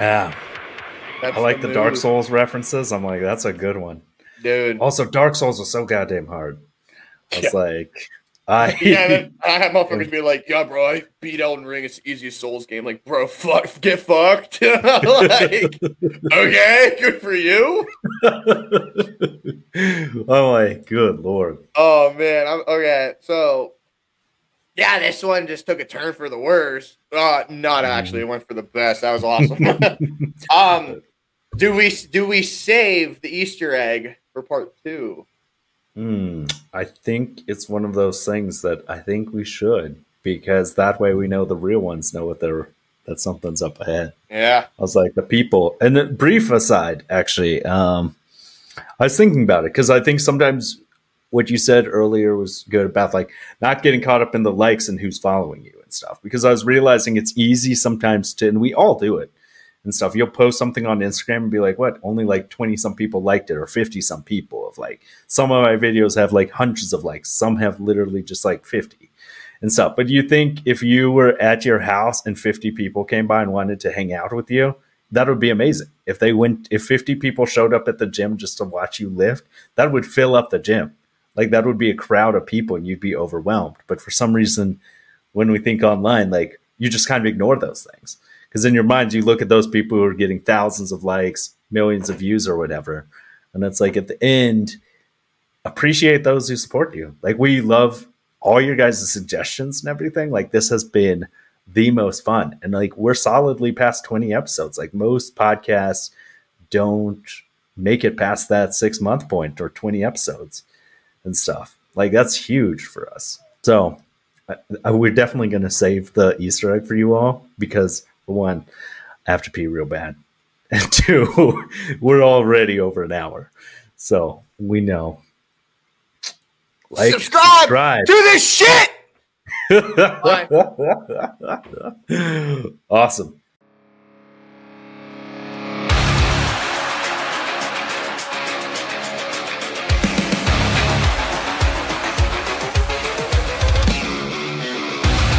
yeah. That's I like the, Dark. Souls references. I'm like, that's a good one. dude. Also, Dark Souls was so goddamn hard. I was Yeah. like, I yeah, I had motherfuckers be like, "Yeah, bro, I beat Elden Ring. It's the easiest Souls game." Like, bro, fuck, get fucked. like, okay, good for you. I'm like, good lord. Oh man, I'm okay. So, yeah, this one just took a turn for the worse. Uh, not actually, it went for the best. That was awesome. um, do we do we save the Easter egg for part two? Hmm. I think it's one of those things that I think we should because that way we know the real ones know what they're that something's up ahead. Yeah, I was like the people. And then brief aside, actually, um, I was thinking about it because I think sometimes what you said earlier was good about like not getting caught up in the likes and who's following you and stuff. Because I was realizing it's easy sometimes to, and we all do it and stuff. You'll post something on Instagram and be like, "What? Only like twenty some people liked it, or fifty some people." Of like some of my videos have like hundreds of likes, some have literally just like fifty and stuff. But you think if you were at your house and 50 people came by and wanted to hang out with you, that would be amazing. If they went, if 50 people showed up at the gym just to watch you lift, that would fill up the gym. Like that would be a crowd of people and you'd be overwhelmed. But for some reason, when we think online, like you just kind of ignore those things. Because in your mind, you look at those people who are getting thousands of likes, millions of views, or whatever. And it's like at the end, appreciate those who support you. Like we love all your guys' suggestions and everything. Like this has been the most fun. And like we're solidly past 20 episodes. Like most podcasts don't make it past that six month point or 20 episodes and stuff. Like that's huge for us. So I, I, we're definitely going to save the Easter egg for you all because for one, I have to pee real bad. And two, we're already over an hour. So we know. Like, subscribe, subscribe. to this shit. awesome.